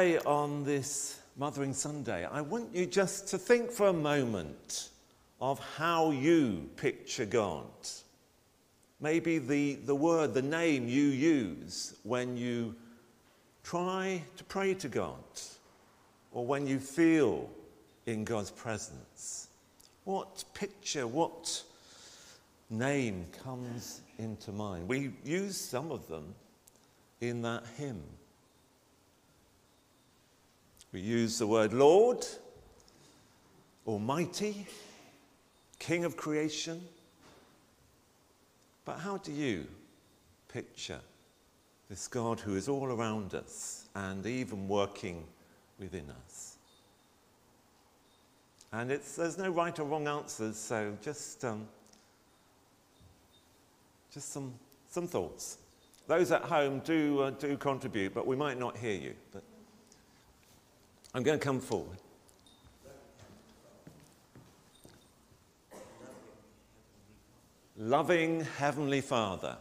today, on this Mothering Sunday, I want you just to think for a moment of how you picture God. Maybe the, the word, the name you use when you try to pray to God or when you feel in God's presence. What picture, what name comes into mind? We use some of them in that hymn. We use the word Lord, Almighty, King of creation. But how do you picture this God who is all around us and even working within us? And there's no right or wrong answers, so just, um, just some, some thoughts. Those at home do, uh, do contribute, but we might not hear you. But I'm going to come forward. Loving Heavenly Father.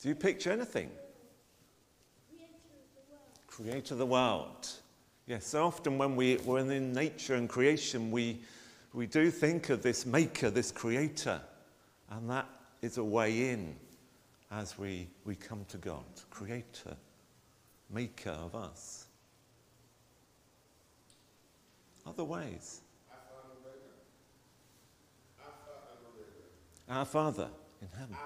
Do you picture anything? Creator of the world. Yes, so often when we, we're in nature and creation, we, we do think of this maker, this creator, and that is a way in as we, we come to God, creator, maker of us. Other ways. Our Father in heaven.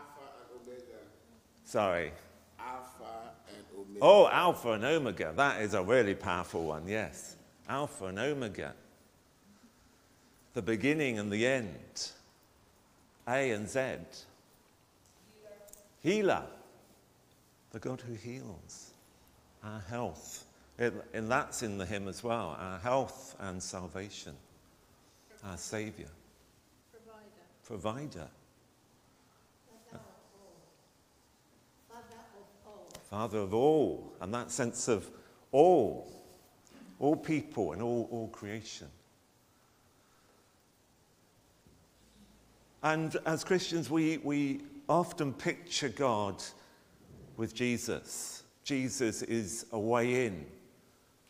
Sorry. Alpha and Omega. Oh, Alpha and Omega. That is a really powerful one, yes. Alpha and Omega. The beginning and the end. A and Z. Healer. The God who heals. Our health. And and that's in the hymn as well. Our health and salvation. Our Saviour. Provider. Provider. Father of all. Father of all, and that sense of all, all people and all, all creation. And as Christians, we, we often picture God with Jesus. Jesus is a way in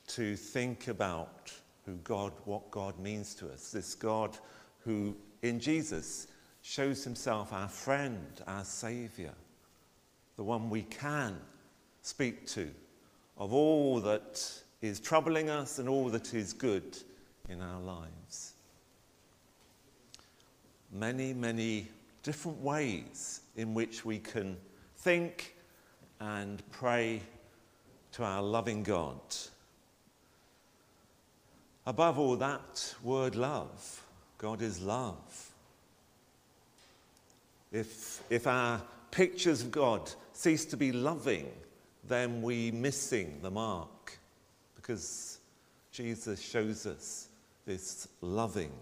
to think about who God, what God means to us. This God who, in Jesus, shows himself our friend, our Saviour the one we can speak to of all that is troubling us and all that is good in our lives. Many, many different ways in which we can think and pray to our loving God. Above all, that word love. God is love. If, if our pictures of God cease to be loving, then we're missing the mark because Jesus shows us this loving,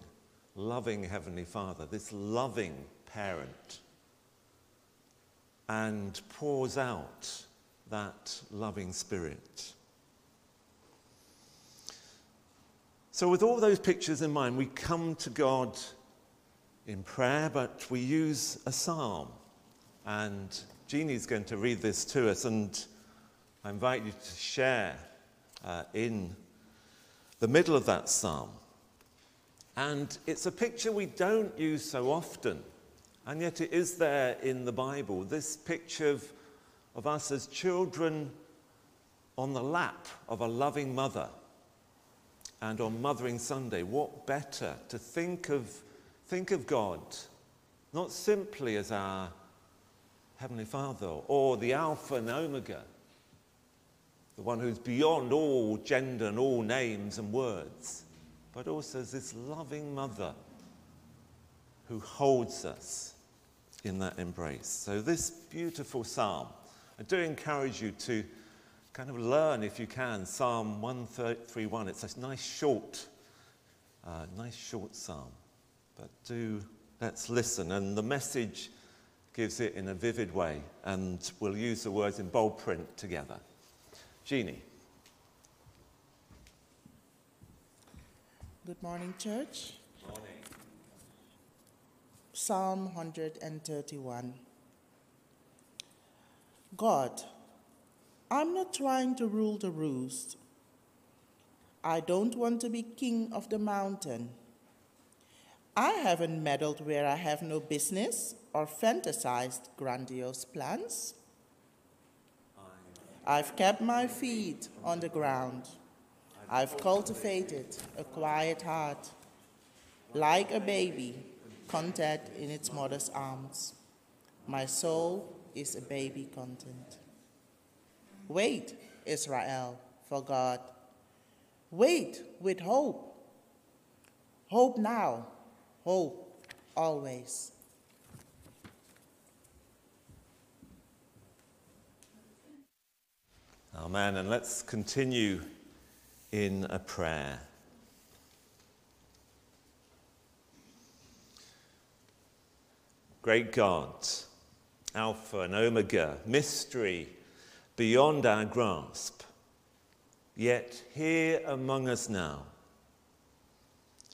loving Heavenly Father, this loving parent, and pours out that loving spirit. So, with all those pictures in mind, we come to God in prayer, but we use a psalm. And Jeannie's going to read this to us, and I invite you to share uh, in the middle of that psalm. And it's a picture we don't use so often, and yet it is there in the Bible. This picture of, of us as children on the lap of a loving mother. And on Mothering Sunday, what better to think of, think of God not simply as our Heavenly Father or the Alpha and Omega, the one who's beyond all gender and all names and words, but also as this loving mother who holds us in that embrace. So, this beautiful psalm, I do encourage you to kind of learn, if you can, Psalm 131. It's a nice short, uh, nice short psalm. But do let's listen. And the message gives it in a vivid way, and we'll use the words in bold print together. Jeannie. Good morning, church. Psalm 131. God, I'm not trying to rule the roost. I don't want to be king of the mountain. I haven't meddled where I have no business or fantasized grandiose plans. I've kept my feet on the ground. I've cultivated a quiet heart, like a baby content in its mother's arms. My soul is a baby content. Wait, Israel, for God. Wait with hope. Hope now, hope always. Amen. And let's continue in a prayer. Great God, Alpha and Omega, mystery beyond our grasp, yet here among us now.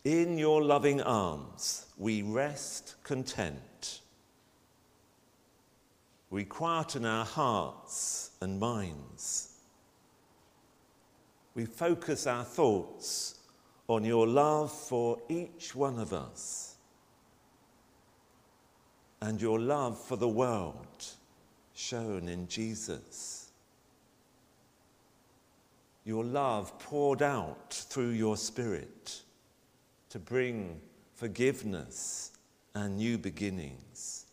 In your loving arms, we rest content. We quieten our hearts and minds. We focus our thoughts on your love for each one of us and your love for the world shown in Jesus. Your love poured out through your Spirit to bring forgiveness and new beginnings.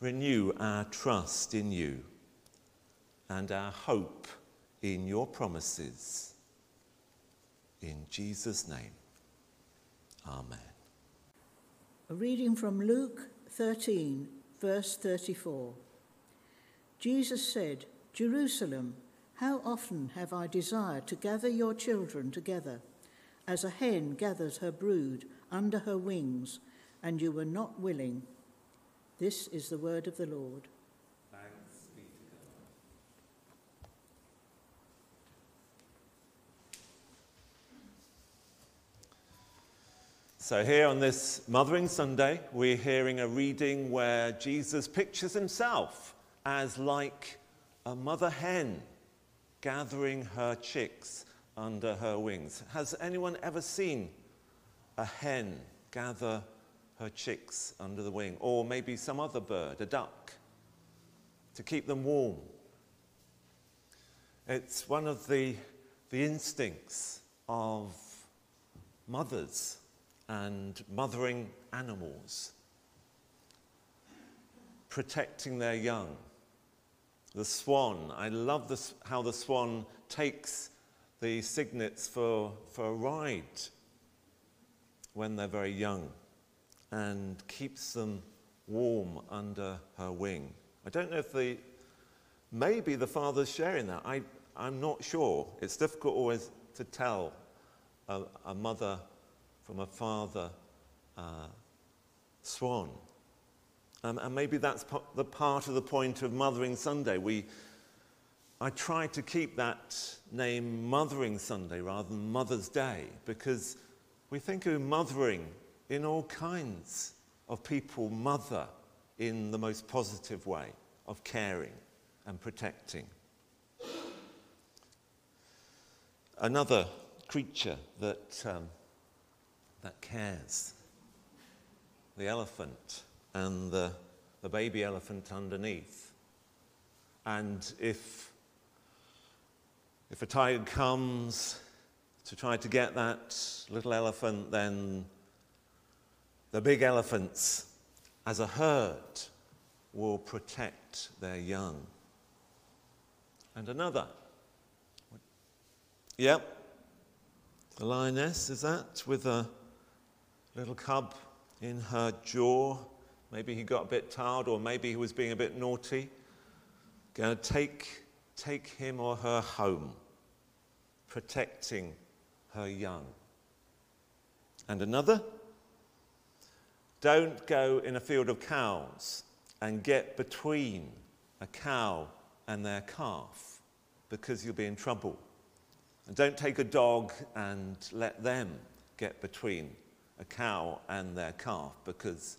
Renew our trust in you and our hope in your promises. In Jesus' name, Amen. A reading from Luke 13, verse 34. Jesus said, Jerusalem, how often have I desired to gather your children together, as a hen gathers her brood under her wings, and you were not willing. This is the word of the Lord. So, here on this Mothering Sunday, we're hearing a reading where Jesus pictures himself as like a mother hen gathering her chicks under her wings. Has anyone ever seen a hen gather her chicks under the wing? Or maybe some other bird, a duck, to keep them warm? It's one of the, the instincts of mothers and mothering animals, protecting their young. The swan, I love this, how the swan takes the cygnets for, for a ride when they're very young and keeps them warm under her wing. I don't know if the, maybe the father's sharing that. I, I'm not sure. It's difficult always to tell a, a mother from a father uh, swan. Um, and maybe that's the part of the point of Mothering Sunday. We, I try to keep that name Mothering Sunday rather than Mother's Day because we think of mothering in all kinds of people mother in the most positive way of caring and protecting. Another creature that um, that cares. The elephant and the, the baby elephant underneath. And if, if a tiger comes to try to get that little elephant, then the big elephants, as a herd, will protect their young. And another. Yep. The lioness, is that? With a little cub in her jaw. Maybe he got a bit tired, or maybe he was being a bit naughty. Going to take, take him or her home, protecting her young. And another, don't go in a field of cows and get between a cow and their calf because you'll be in trouble. And don't take a dog and let them get between a cow and their calf because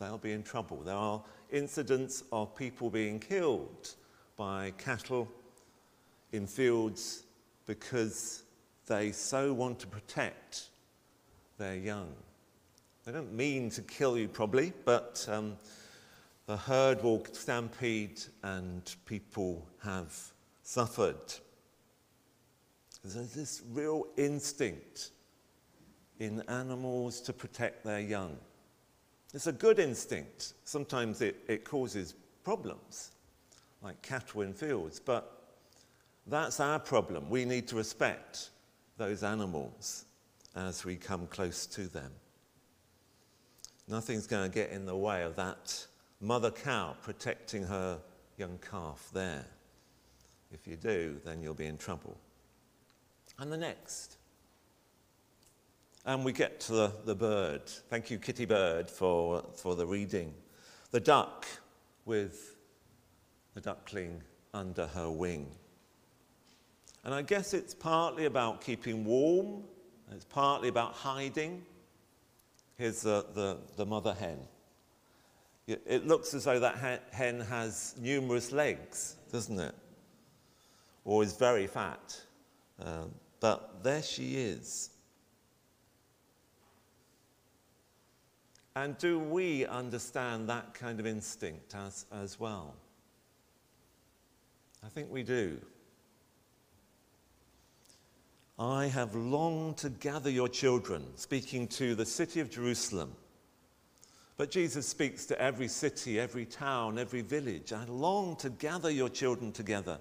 they'll be in trouble. There are incidents of people being killed by cattle in fields because they so want to protect their young. They don't mean to kill you, probably, but um, the herd will stampede and people have suffered. There's this real instinct in animals to protect their young. It's a good instinct. Sometimes it, it causes problems, like cattle in fields, but that's our problem. We need to respect those animals as we come close to them. Nothing's going to get in the way of that mother cow protecting her young calf there. If you do, then you'll be in trouble. And the next. And we get to the, the bird. Thank you, Kitty Bird, for, for the reading. The duck with the duckling under her wing. And I guess it's partly about keeping warm, it's partly about hiding. Here's the, the, the mother hen. It looks as though that hen has numerous legs, doesn't it? Or is very fat. Um, but there she is. And do we understand that kind of instinct as, as well? I think we do. I have longed to gather your children, speaking to the city of Jerusalem. But Jesus speaks to every city, every town, every village. I long to gather your children together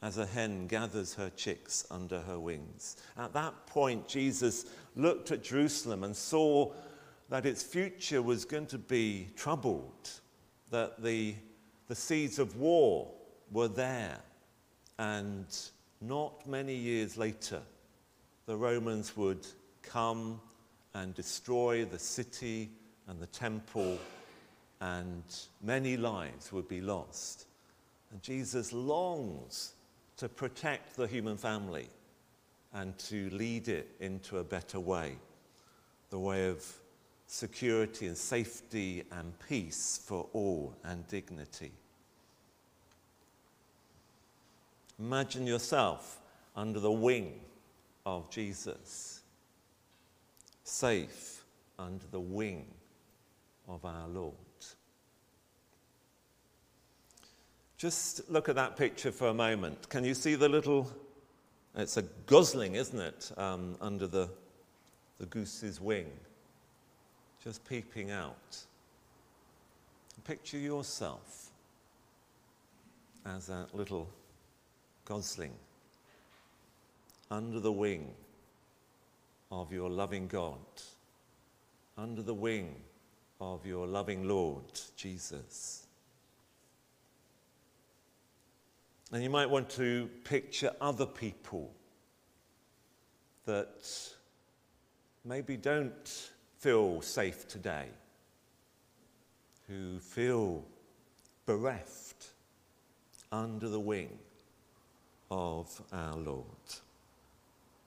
as a hen gathers her chicks under her wings. At that point, Jesus looked at Jerusalem and saw that its future was going to be troubled, that the, the seeds of war were there. And not many years later, the Romans would come and destroy the city and the temple, and many lives would be lost. And Jesus longs to protect the human family and to lead it into a better way the way of security and safety and peace for all and dignity. Imagine yourself under the wing of Jesus, safe under the wing of our Lord. Just look at that picture for a moment. Can you see the little, it's a gosling, isn't it, um, under the, the goose's wing, just peeping out. Picture yourself as that little gosling under the wing of your loving God, under the wing of your loving Lord Jesus. And you might want to picture other people that maybe don't feel safe today, who feel bereft under the wing of our Lord.